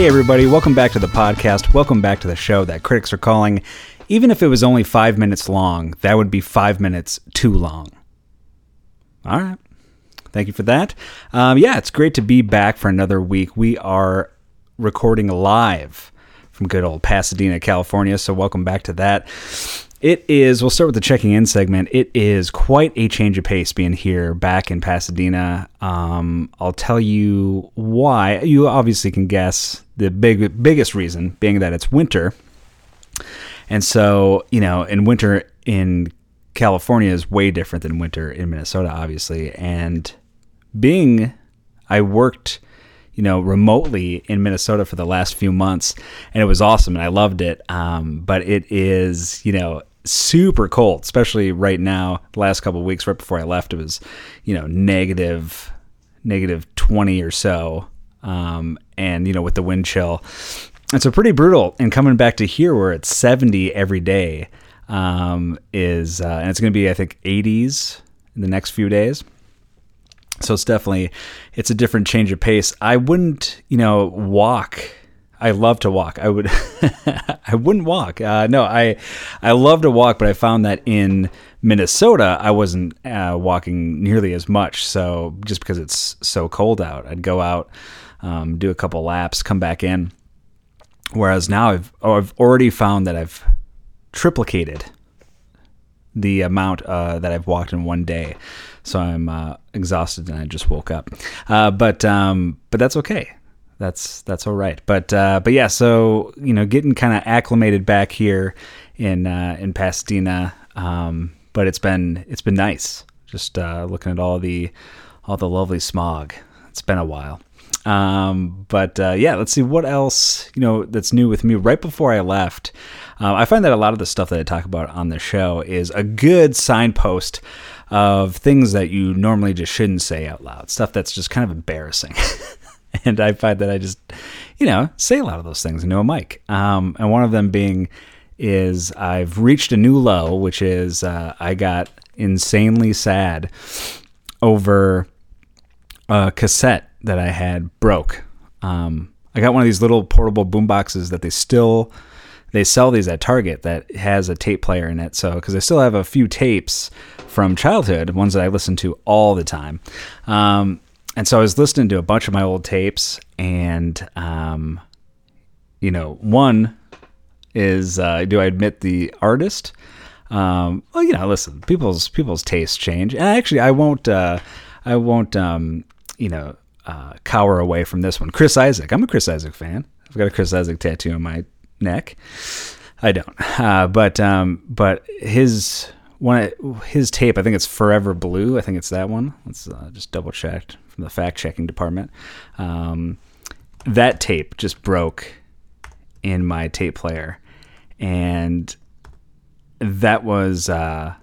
Hey, everybody, welcome back to the podcast. Welcome back to the show that critics are calling, even if it was only five minutes long, that would be five minutes too long. All right. Thank you for that. Um, yeah, it's great to be back for another week. We are recording live from good old Pasadena, California. So, welcome back to that. It is, we'll start with the checking in segment. It is quite a change of pace being here back in Pasadena. Um, I'll tell you why. You obviously can guess the big biggest reason being that it's winter. And so, you know, in winter in California is way different than winter in Minnesota, obviously. And being, I worked you know, remotely in Minnesota for the last few months, and it was awesome, and I loved it. Um, but it is, you know, super cold, especially right now. The last couple weeks, right before I left, it was, you know, negative, negative twenty or so, um, and you know, with the wind chill, it's a pretty brutal. And coming back to here, where it's seventy every day, um, is uh, and it's going to be, I think, eighties in the next few days. So it's definitely it's a different change of pace. I wouldn't, you know, walk. I love to walk. I would I wouldn't walk. Uh, no, I I love to walk, but I found that in Minnesota I wasn't uh, walking nearly as much. So just because it's so cold out, I'd go out, um, do a couple laps, come back in. Whereas now I've oh, I've already found that I've triplicated the amount uh, that I've walked in one day so I'm uh, exhausted and I just woke up. Uh, but um, but that's okay. That's that's all right. But uh, but yeah, so you know, getting kind of acclimated back here in uh, in Pasadena. Um, but it's been it's been nice. Just uh, looking at all the all the lovely smog. It's been a while. Um, but uh, yeah, let's see what else you know that's new with me. Right before I left, uh, I find that a lot of the stuff that I talk about on the show is a good signpost of things that you normally just shouldn't say out loud, stuff that's just kind of embarrassing. and I find that I just, you know, say a lot of those things into a mic. Um, and one of them being is I've reached a new low, which is uh, I got insanely sad over a cassette that I had broke. Um, I got one of these little portable boom boxes that they still they sell these at Target that has a tape player in it. So because I still have a few tapes from childhood, ones that I listened to all the time. Um, and so I was listening to a bunch of my old tapes, and um, you know, one is uh, do I admit the artist? Um, well, you know, listen, people's people's tastes change, and actually, I won't, uh, I won't, um, you know, uh, cower away from this one. Chris Isaak. I'm a Chris Isaak fan. I've got a Chris Isaak tattoo on my neck. I don't, uh, but um, but his one his tape. I think it's Forever Blue. I think it's that one. Let's uh, just double check from the fact checking department. Um, that tape just broke in my tape player, and that was uh,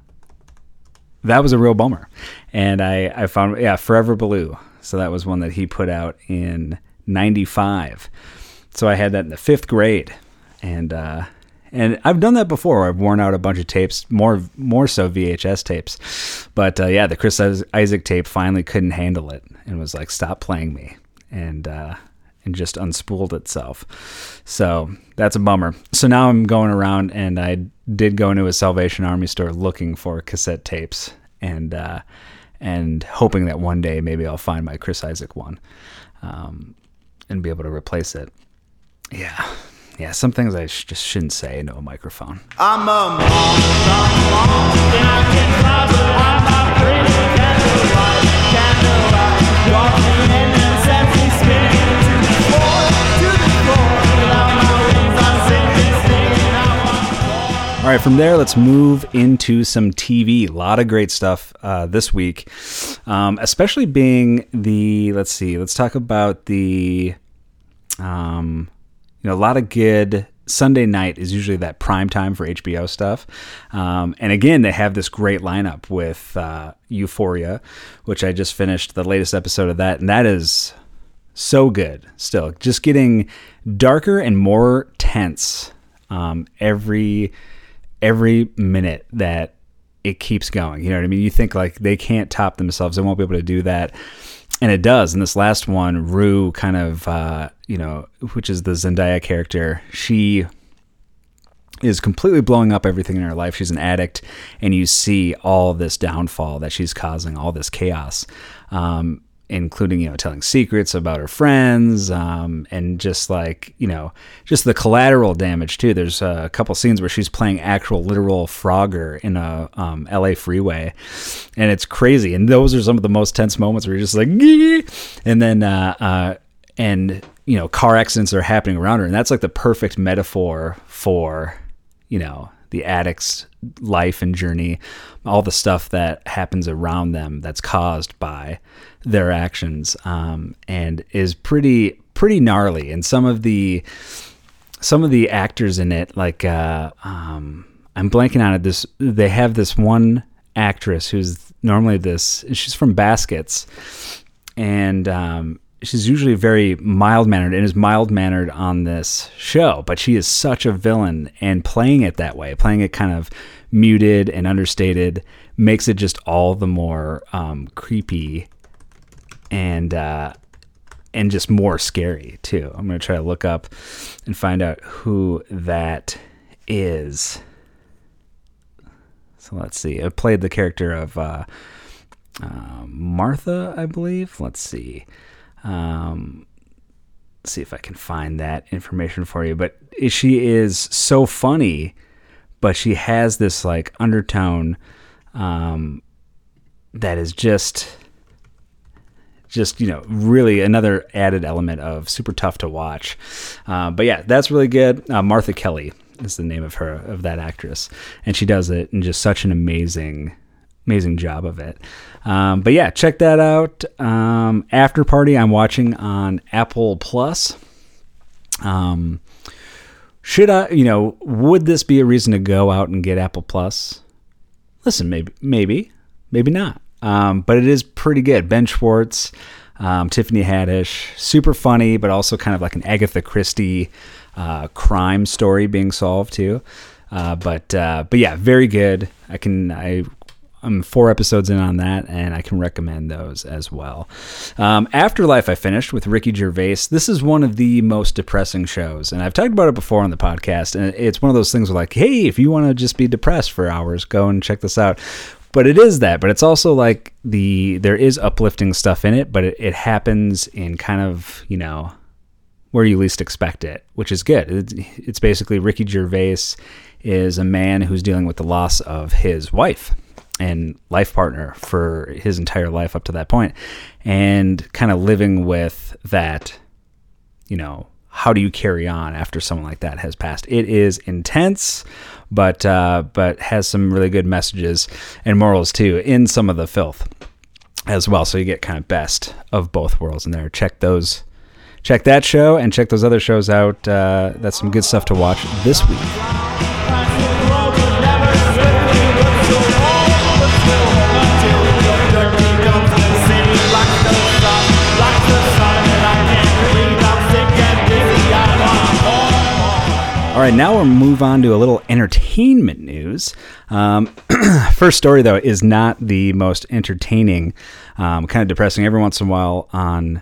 that was a real bummer. And I I found yeah Forever Blue. So that was one that he put out in '95. So I had that in the fifth grade, and uh, and I've done that before. I've worn out a bunch of tapes, more more so VHS tapes. But uh, yeah, the Chris Isaak tape finally couldn't handle it and was like, "Stop playing me," and uh, and just unspooled itself. So that's a bummer. So now I'm going around, and I did go into a Salvation Army store looking for cassette tapes, and uh, and hoping that one day maybe I'll find my Chris Isaak one, um, and be able to replace it. Yeah, yeah, some things I sh- just shouldn't say into a microphone. I'm a All right, from there, let's move into some TV. A lot of great stuff uh, this week, um, especially being the. Let's see. Let's talk about the. Um, you know, a lot of good Sunday night is usually that prime time for HBO stuff. Um, and again, they have this great lineup with uh, Euphoria, which I just finished the latest episode of that, and that is so good. Still, just getting darker and more tense um, every every minute that it keeps going. You know what I mean? You think like they can't top themselves; they won't be able to do that. and it does. In this last one, Rue kind of, uh, you know, which is the Zendaya character, she is completely blowing up everything in her life. She's an addict, and you see all this downfall that she's causing, all this chaos. Um, including you know telling secrets about her friends um, and just like you know just the collateral damage too there's a couple scenes where she's playing actual literal frogger in a um, la freeway and it's crazy and those are some of the most tense moments where you're just like Gee! and then uh, uh, and you know car accidents are happening around her and that's like the perfect metaphor for you know the addict's life and journey, all the stuff that happens around them that's caused by their actions, um, and is pretty pretty gnarly. And some of the some of the actors in it, like uh, um, I'm blanking on it. This they have this one actress who's normally this. She's from Baskets, and um, she's usually very mild mannered and is mild mannered on this show, but she is such a villain and playing it that way, playing it kind of muted and understated, makes it just all the more um, creepy and uh, and just more scary too. I'm gonna try to look up and find out who that is. So let's see. I played the character of uh, uh, Martha, I believe. Let's see. Um, see if I can find that information for you. But she is so funny, but she has this like undertone um, that is just, just you know, really another added element of super tough to watch. Uh, but yeah, that's really good. Uh, Martha Kelly is the name of her of that actress, and she does it in just such an amazing amazing job of it. Um, but yeah, check that out. Um, After Party, I'm watching on Apple Plus. Um, should I, you know, would this be a reason to go out and get Apple Plus? Listen, maybe, maybe, maybe not. Um, but it is pretty good. Ben Schwartz, um, Tiffany Haddish, super funny, but also kind of like an Agatha Christie uh, crime story being solved too. Uh, but uh, but yeah, very good. I can I I'm four episodes in on that, and I can recommend those as well. Um, Afterlife, I finished with Ricky Gervais. This is one of the most depressing shows, and I've talked about it before on the podcast. And it's one of those things where, like, hey, if you want to just be depressed for hours, go and check this out. But it is that, but it's also like the there is uplifting stuff in it, but it, it happens in kind of you know where you least expect it, which is good. It's, it's basically Ricky Gervais is a man who's dealing with the loss of his wife and life partner for his entire life up to that point and kind of living with that you know how do you carry on after someone like that has passed? It is intense but uh, but has some really good messages and morals too in some of the filth as well. So you get kind of best of both worlds in there. Check those check that show and check those other shows out uh, that's some good stuff to watch this week All right, now we'll move on to a little entertainment news. Um, first story, though, is not the most entertaining, um, kind of depressing every once in a while on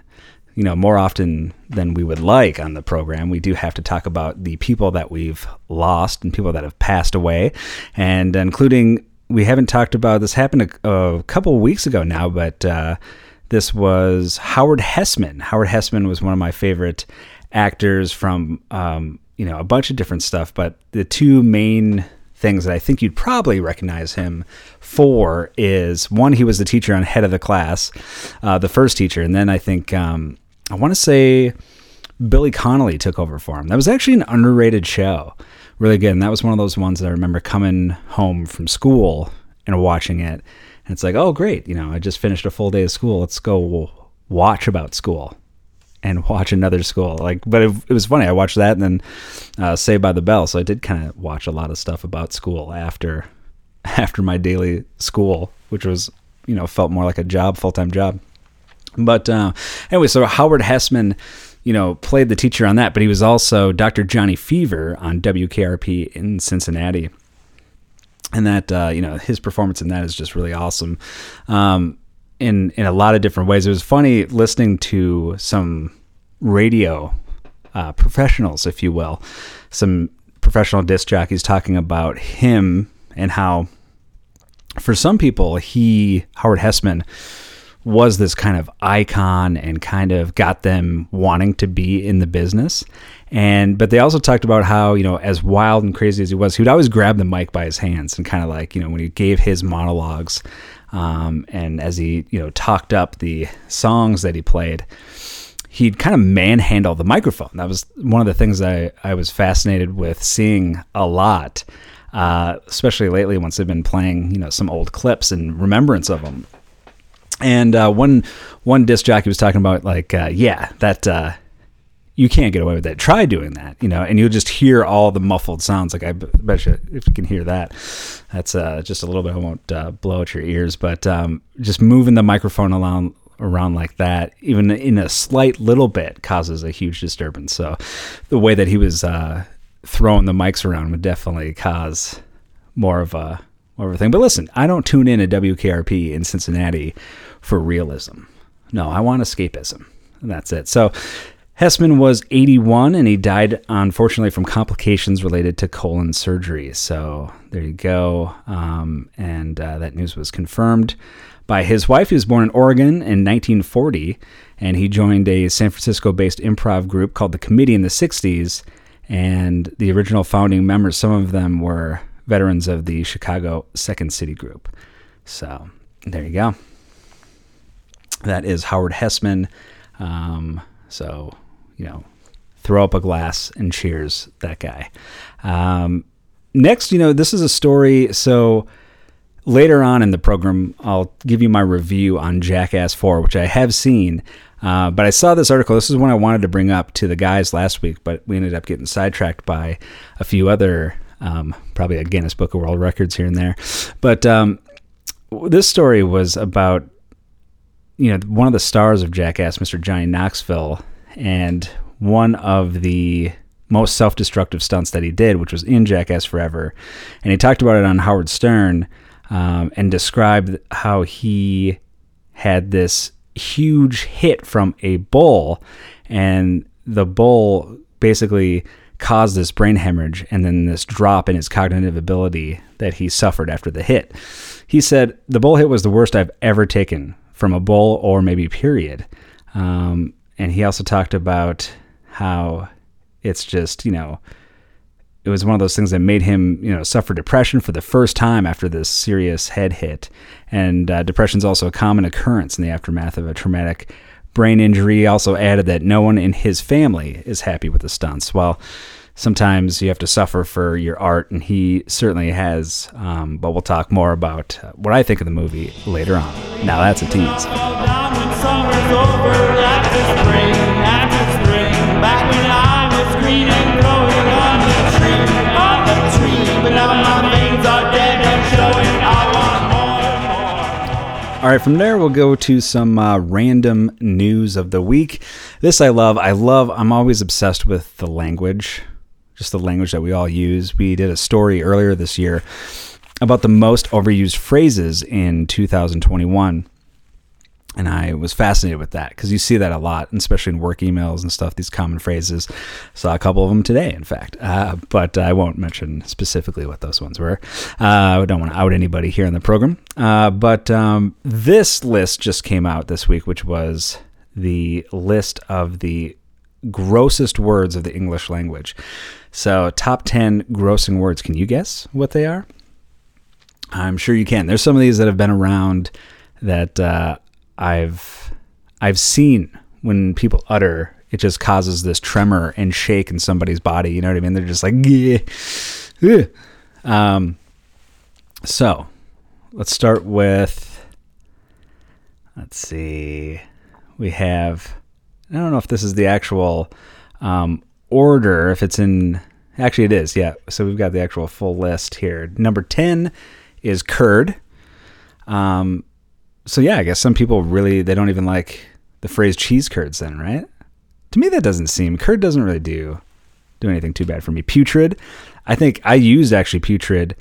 you know, more often than we would like on the program, we do have to talk about the people that we've lost and people that have passed away, and including we haven't talked about this happened a, a couple weeks ago now, but uh, this was Howard Hesseman. Howard Hesseman was one of my favorite actors from um, you know, a bunch of different stuff, but the two main things that I think you'd probably recognize him for is one, he was the teacher on Head of the Class, uh, the first teacher, and then I think um, I want to say Billy Connolly took over for him. That was actually an underrated show, really good. And that was one of those ones that I remember coming home from school and watching it, and it's like, oh great, you know, I just finished a full day of school. Let's go watch about school and watch another school. Like, but it, it was funny. I watched that and then uh, Saved by the Bell. So I did kind of watch a lot of stuff about school after after my daily school, which was you know felt more like a job, full time job. But uh, anyway, so Howard Hesseman, you know, played the teacher on that, but he was also Dr. Johnny Fever on WKRP in Cincinnati. And that, uh, you know, his performance in that is just really awesome. Um, in in a lot of different ways. It was funny listening to some radio uh, professionals, if you will, some professional disc jockeys talking about him and how, for some people, he Howard Hesseman was this kind of icon and kind of got them wanting to be in the business. And but they also talked about how, you know, as wild and crazy as he was, he would always grab the mic by his hands and kind of like, you know, when he gave his monologues um, and as he, you know, talked up the songs that he played, he'd kind of manhandle the microphone. That was one of the things I, I was fascinated with seeing a lot. Uh, especially lately, once they've been playing, you know, some old clips and remembrance of them. And uh, one one disc jockey was talking about like, uh, yeah, that uh, you can't get away with that. Try doing that, you know, and you'll just hear all the muffled sounds. Like I bet you if you can hear that, that's uh, just a little bit. I won't uh, blow out your ears, but um, just moving the microphone around around like that, even in a slight little bit, causes a huge disturbance. So the way that he was uh, throwing the mics around would definitely cause more of a more of a thing. But listen, I don't tune in at WKRP in Cincinnati for realism. No, I want escapism. And that's it. So Hesseman was 81 and he died, unfortunately, from complications related to colon surgery. So there you go. Um, and uh, that news was confirmed by his wife. He was born in Oregon in 1940 and he joined a San Francisco based improv group called The Committee in the 60s. And the original founding members, some of them were veterans of the Chicago Second City Group. So there you go. That is Howard Hesseman. Um, so, you know, throw up a glass and cheers that guy. Um, next, you know, this is a story. So later on in the program, I'll give you my review on Jackass 4, which I have seen. Uh, but I saw this article. This is one I wanted to bring up to the guys last week, but we ended up getting sidetracked by a few other, um, probably a Guinness Book of World Records here and there. But um, this story was about you know, one of the stars of Jackass, Mr. Johnny Knoxville, and one of the most self-destructive stunts that he did, which was in Jackass Forever, and he talked about it on Howard Stern, um, and described how he had this huge hit from a bull, and the bull basically caused this brain hemorrhage and then this drop in his cognitive ability that he suffered after the hit. He said, The bull hit was the worst I've ever taken from a bull or maybe period. Um, and he also talked about how it's just, you know, it was one of those things that made him, you know, suffer depression for the first time after this serious head hit. And uh, depression is also a common occurrence in the aftermath of a traumatic brain injury. He also added that no one in his family is happy with the stunts. Well, sometimes you have to suffer for your art, and he certainly has. Um, but we'll talk more about what I think of the movie later on. Now that's a tease. All right, from there we'll go to some uh, random news of the week. This I love. I love. I'm always obsessed with the language just the language that we all use. We did a story earlier this year about the most overused phrases in 2021. And I was fascinated with that because you see that a lot, especially in work emails and stuff, these common phrases. Saw a couple of them today, in fact, uh, but I won't mention specifically what those ones were. Uh, I don't want to out anybody here in the program. Uh, but um, this list just came out this week, which was the list of the grossest words of the English language. So, top 10 grossing words. Can you guess what they are? I'm sure you can. There's some of these that have been around that uh, I've I've seen when people utter. It just causes this tremor and shake in somebody's body. You know what I mean? They're just like, yeah. Um, so let's start with. Let's see. We have. I don't know if this is the actual um, order, if it's in. Actually, it is, yeah. So we've got the actual full list here. Number 10 is curd. Um, so yeah, I guess some people really, they don't even like the phrase cheese curds then, right? To me, that doesn't seem, curd doesn't really do, do anything too bad for me. Putrid. I think I used actually putrid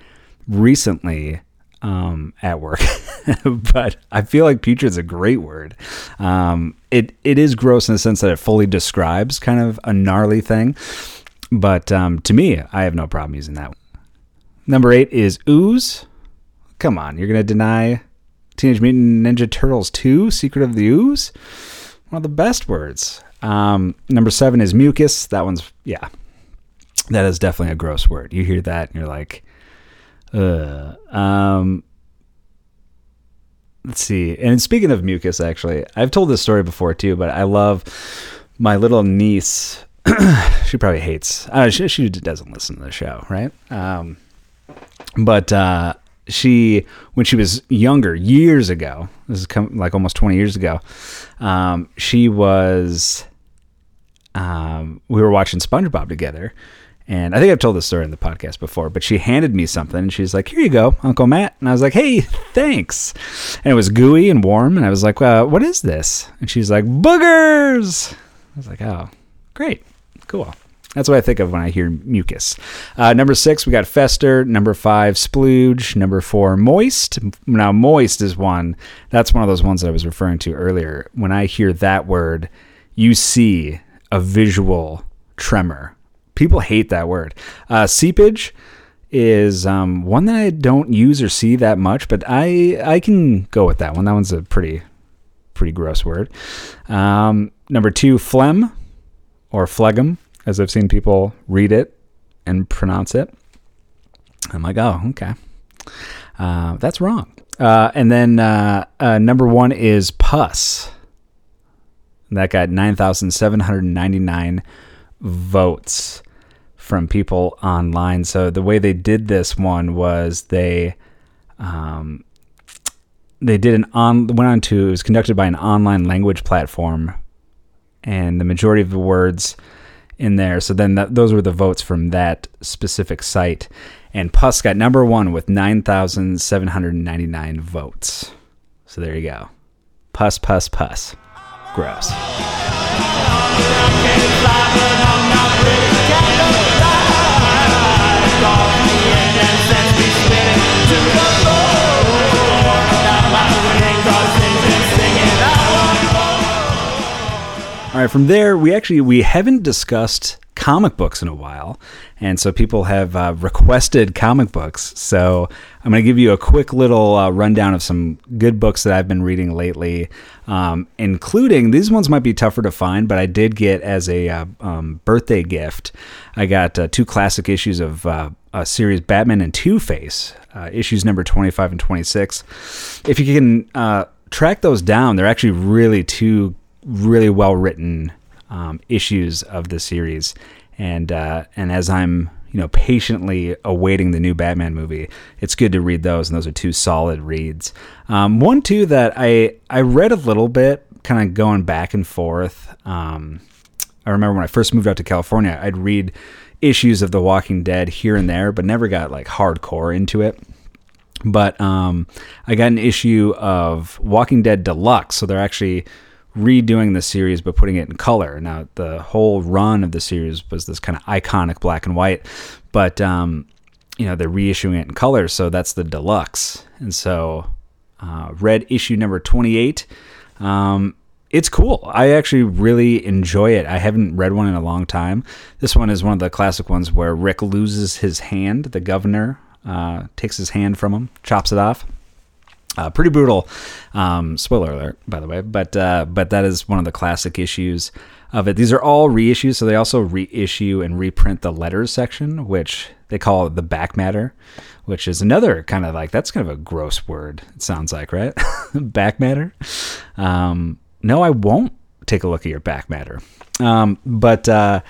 recently um, at work. but I feel like putrid is a great word. Um, it it is gross in the sense that it fully describes kind of a gnarly thing, but um, to me, I have no problem using that. Number eight is ooze. Come on, you're gonna deny Teenage Mutant Ninja Turtles 2: Secret of the Ooze? One of the best words. Um, number seven is mucus. That one's yeah, that is definitely a gross word. You hear that and you're like, uh. Um, let's see. And speaking of mucus, actually, I've told this story before too, but I love my little niece. she probably hates. Uh, she, she doesn't listen to the show, right? Um, but uh, she, when she was younger, years ago, this is come, like almost twenty years ago, um, she was. Um, we were watching SpongeBob together, and I think I've told this story in the podcast before, but she handed me something and she's like, Here you go, Uncle Matt. And I was like, Hey, thanks. And it was gooey and warm. And I was like, uh, What is this? And she's like, Boogers. I was like, Oh, great. Cool. That's what I think of when I hear mucus. Uh, number six, we got fester. Number five, splooge. Number four, moist. Now, moist is one. That's one of those ones that I was referring to earlier. When I hear that word, you see a visual tremor people hate that word. Uh, seepage is um, one that I don't use or see that much, but I I can go with that one. That one's a pretty pretty gross word. Um, number two, phlegm or phlegm, as I've seen people read it and pronounce it. I'm like, oh, okay, uh, that's wrong. Uh, and then uh, uh number one is pus. That got nine thousand seven hundred ninety nine votes from people online. So the way they did this one was they um, they did an on went on to it was conducted by an online language platform, and the majority of the words in there. So then that, those were the votes from that specific site, and Puss got number one with nine thousand seven hundred ninety nine votes. So there you go, Puss, Puss, Puss, gross. All right, from there, we actually we haven't discussed comic books in a while, and so people have uh, requested comic books. So I'm going to give you a quick little uh, rundown of some good books that I've been reading lately, um, including these ones might be tougher to find, but I did get as a uh, um, birthday gift. I got uh, two classic issues of uh, a series Batman and Two Face, uh, issues number 25 and 26. If you can track those down, they're actually really two really well written um, issues of the series, and uh, and as I'm you know patiently awaiting the new Batman movie, it's good to read those, and those are two solid reads. Um, one too that I I read a little bit, kind of going back and forth. Um, I remember when I first moved out to California, I'd read issues of The Walking Dead here and there, but never got like hardcore into it. But um, I got an issue of Walking Dead Deluxe, so they're actually redoing the series but putting it in color. Now, the whole run of the series was this kind of iconic black and white, but um, you know they're reissuing it in color, so that's the deluxe. And so, uh, read issue number twenty-eight. Um, it's cool. I actually really enjoy it. I haven't read one in a long time. This one is one of the classic ones where Rick loses his hand. The governor uh, takes his hand from him, chops it off. Uh, pretty brutal. Um, spoiler alert, by the way, but uh, but that is one of the classic issues of it. These are all reissues, so they also reissue and reprint the letters section, which they call the back matter, which is another kind of like that's kind of a gross word. It sounds like right, back matter. Um, no, I won't take a look at your back matter. Um, but uh,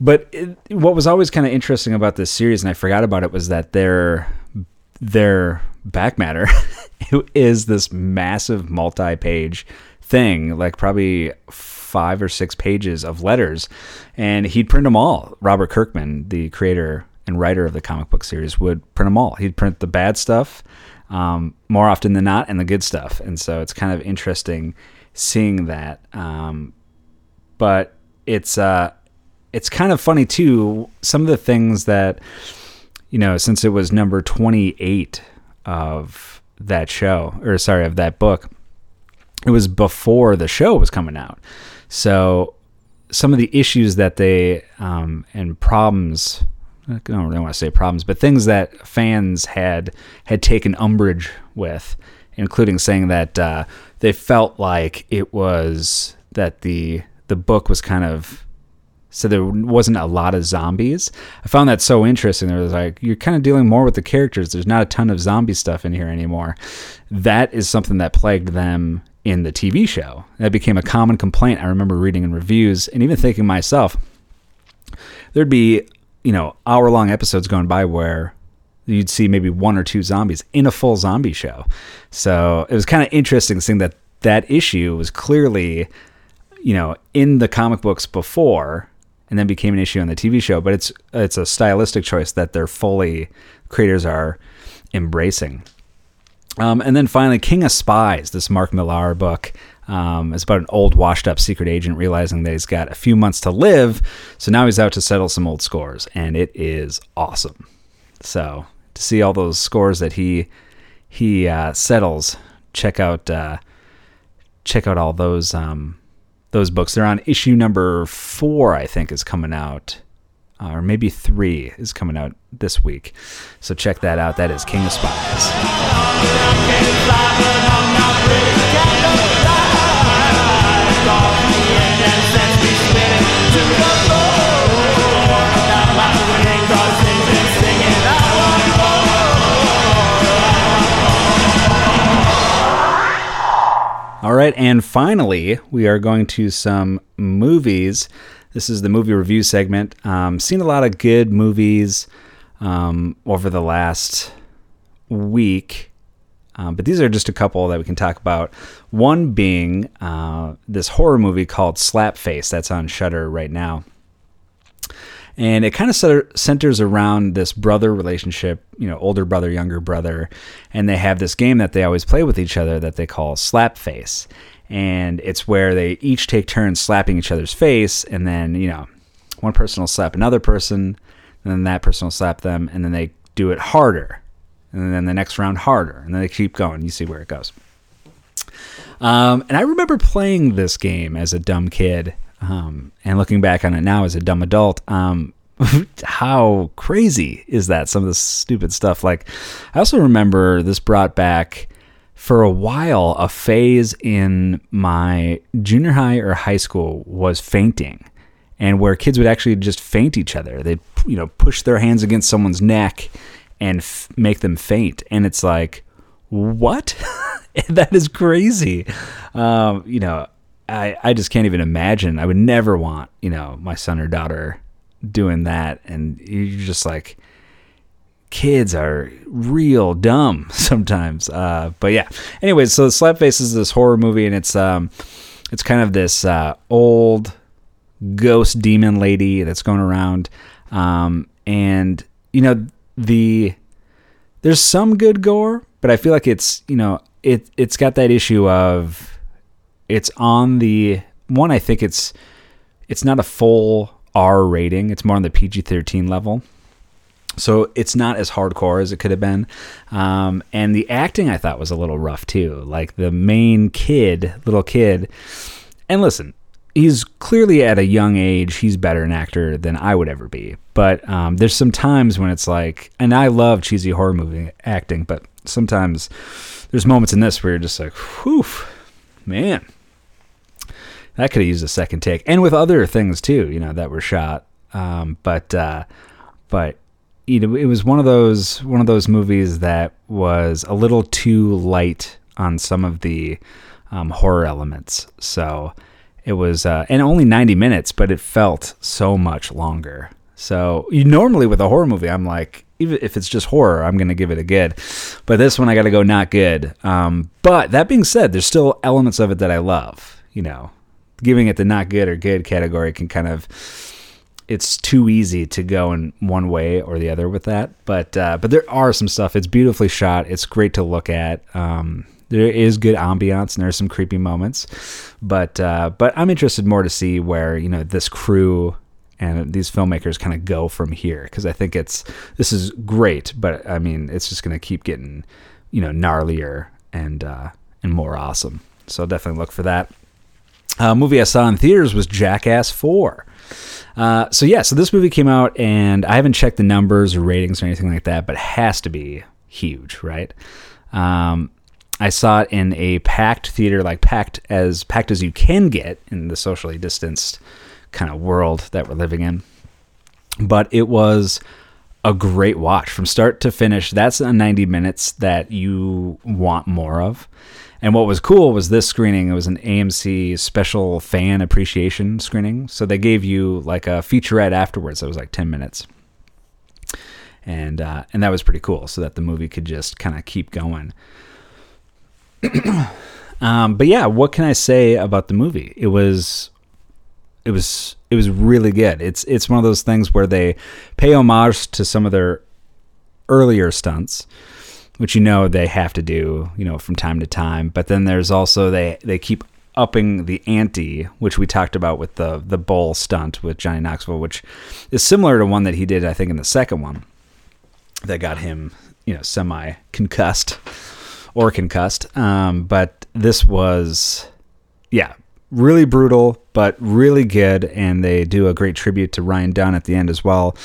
but it, what was always kind of interesting about this series, and I forgot about it, was that their their back matter is this massive multi-page thing, like probably five or six pages of letters, and he'd print them all. Robert Kirkman, the creator and writer of the comic book series, would print them all. He'd print the bad stuff um, more often than not, and the good stuff. And so it's kind of interesting seeing that. Um, but it's uh, it's kind of funny too. Some of the things that you know, since it was number twenty eight of that show, or sorry, of that book, it was before the show was coming out. So some of the issues that they um, and problems I don't really want to say problems, but things that fans had had taken umbrage with, including saying that uh, they felt like it was that the the book was kind of so there wasn't a lot of zombies. I found that so interesting. There was like you're kind of dealing more with the characters. There's not a ton of zombie stuff in here anymore. That is something that plagued them in the TV show. That became a common complaint. I remember reading in reviews and even thinking myself, there'd be you know hour long episodes going by where you'd see maybe one or two zombies in a full zombie show. So it was kind of interesting seeing that that issue was clearly, you know, in the comic books before, and then became an issue on the TV show. But it's it's a stylistic choice that they're fully creators are embracing. Um, and then finally, King of Spies, this Mark Millar book. Um, it's about an old, washed up secret agent realizing that he's got a few months to live. So now he's out to settle some old scores, and it is awesome. So to see all those scores that he he uh, settles, check out uh, check out all those um, those books. They're on issue number four, I think, is coming out, uh, or maybe three is coming out this week. So check that out. That is King of Spies. All right, and finally, we are going to some movies. This is the movie review segment. Um, seen a lot of good movies um, over the last week, um, but these are just a couple that we can talk about. One being uh, this horror movie called Slapface that's on Shudder right now and it kind of centers around this brother relationship, you know, older brother, younger brother, and they have this game that they always play with each other that they call slap face, and it's where they each take turns slapping each other's face, and then you know, one person will slap another person, and then that person will slap them, and then they do it harder, and then the next round harder, and then they keep going. You see where it goes. Um, and I remember playing this game as a dumb kid um, and looking back on it now as a dumb adult, um, how crazy is that? Some of this stupid stuff. Like, I also remember this brought back for a while a phase in my junior high or high school was fainting and where kids would actually just faint each other. They'd, you know, push their hands against someone's neck and f- make them faint. And it's like, what? that is crazy. Um, you know, I, I just can't even imagine. I would never want, you know, my son or daughter doing that. And you're just like, kids are real dumb sometimes. Uh, but yeah. Anyways, so the Slapface is this horror movie, and it's um, it's kind of this uh, old ghost demon lady that's going around, um, and you know the there's some good gore, but I feel like it's you know it it's got that issue of it's on the one. I think it's it's not a full R rating. It's more on the PG thirteen level. So it's not as hardcore as it could have been. Um, and the acting I thought was a little rough too. Like the main kid, little kid. And listen, he's clearly at a young age, he's better an actor than I would ever be. But um, there's some times when it's like, and I love cheesy horror movie acting, but sometimes there's moments in this where you're just like, whew, man, that could have used a second take, and with other things too, you know, that were shot. Um, but uh, but you know, it was one of those one of those movies that was a little too light on some of the um, horror elements. So it was, uh, and only 90 minutes, but it felt so much longer. So you normally with a horror movie, I'm like, even if it's just horror, I'm gonna give it a good. But this one, I got to go not good. Um, but that being said, there's still elements of it that I love. You know, giving it the not good or good category can kind of it's too easy to go in one way or the other with that. But uh, but there are some stuff. It's beautifully shot. It's great to look at. Um, there is good ambiance and there's some creepy moments. But uh, but I'm interested more to see where you know this crew and these filmmakers kind of go from here because I think it's this is great. But I mean, it's just going to keep getting you know, gnarlier and uh, and more awesome. So definitely look for that. Uh, movie I saw in theaters was Jackass Four. Uh, so yeah, so this movie came out, and I haven't checked the numbers or ratings or anything like that, but it has to be huge, right? Um, I saw it in a packed theater, like packed as packed as you can get in the socially distanced kind of world that we're living in. But it was a great watch from start to finish. That's a 90 minutes that you want more of. And what was cool was this screening. It was an AMC special fan appreciation screening. So they gave you like a featurette afterwards. That was like 10 minutes. And, uh, and that was pretty cool so that the movie could just kind of keep going. um, but yeah, what can I say about the movie? It was, it was, it was really good. It's, it's one of those things where they pay homage to some of their earlier stunts which you know they have to do, you know, from time to time. But then there's also they they keep upping the ante, which we talked about with the the bull stunt with Johnny Knoxville, which is similar to one that he did, I think, in the second one that got him, you know, semi concussed or concussed. Um, but this was, yeah, really brutal, but really good, and they do a great tribute to Ryan Dunn at the end as well.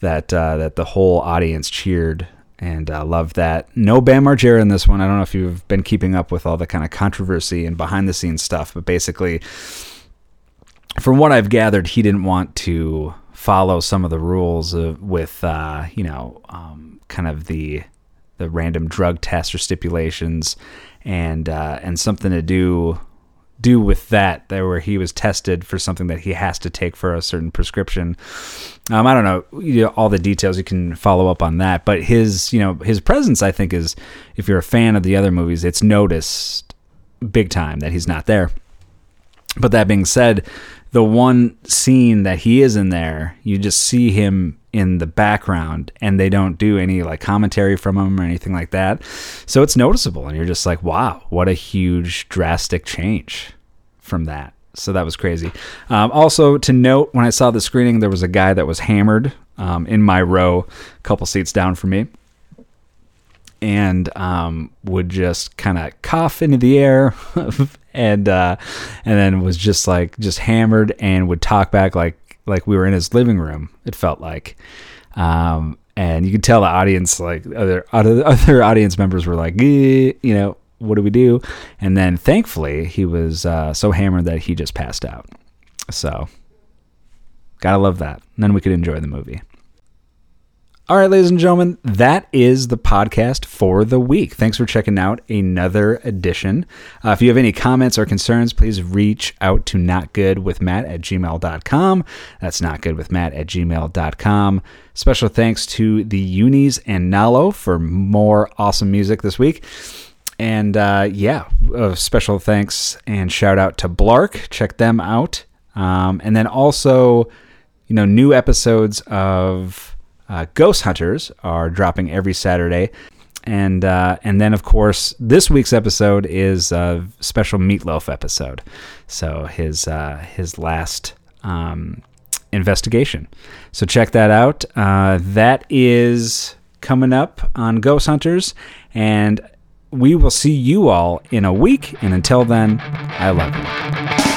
That uh, that the whole audience cheered and uh, love that. No Bam Margera in this one. I don't know if you've been keeping up with all the kind of controversy and behind the scenes stuff, but basically, from what I've gathered, he didn't want to follow some of the rules of, with, uh, you know, um, kind of the the random drug tests or stipulations, and uh, and something to do do with that there where he was tested for something that he has to take for a certain prescription. Um, i don't know, you know all the details you can follow up on that but his you know his presence i think is if you're a fan of the other movies it's noticed big time that he's not there. But that being said the one scene that he is in there you just see him in the background and they don't do any like commentary from them or anything like that. So it's noticeable and you're just like, wow, what a huge drastic change from that. So that was crazy. Um, also, to note, when I saw the screening, there was a guy that was hammered um, in my row, a couple seats down from me, and um, would just kind of cough into the air, and uh, and then was just like just hammered and would talk back like like we were in his living room. It felt like, um, and you could tell the audience, like other other audience members, were like, you know, what do we do? And then thankfully, he was uh, so hammered that he just passed out. So, gotta love that. And then we could enjoy the movie. All right, ladies and gentlemen, that is the podcast for the week. Thanks for checking out another edition. Uh, if you have any comments or concerns, please reach out to notgoodwithmatt at gmail.com. That's notgoodwithmatt at gmail.com. Special thanks to the Unis and Nalo for more awesome music this week. And uh, yeah, special thanks and shout out to Blark. Check them out. Um, and then also, you know, new episodes of uh, Ghost Hunters are dropping every Saturday. And uh, and then of course this week's episode is a special Meatloaf episode, so his uh, his last um, investigation. So check that out. Uh, that is coming up on Ghost Hunters, and we will see you all in a week. And until then, I love you.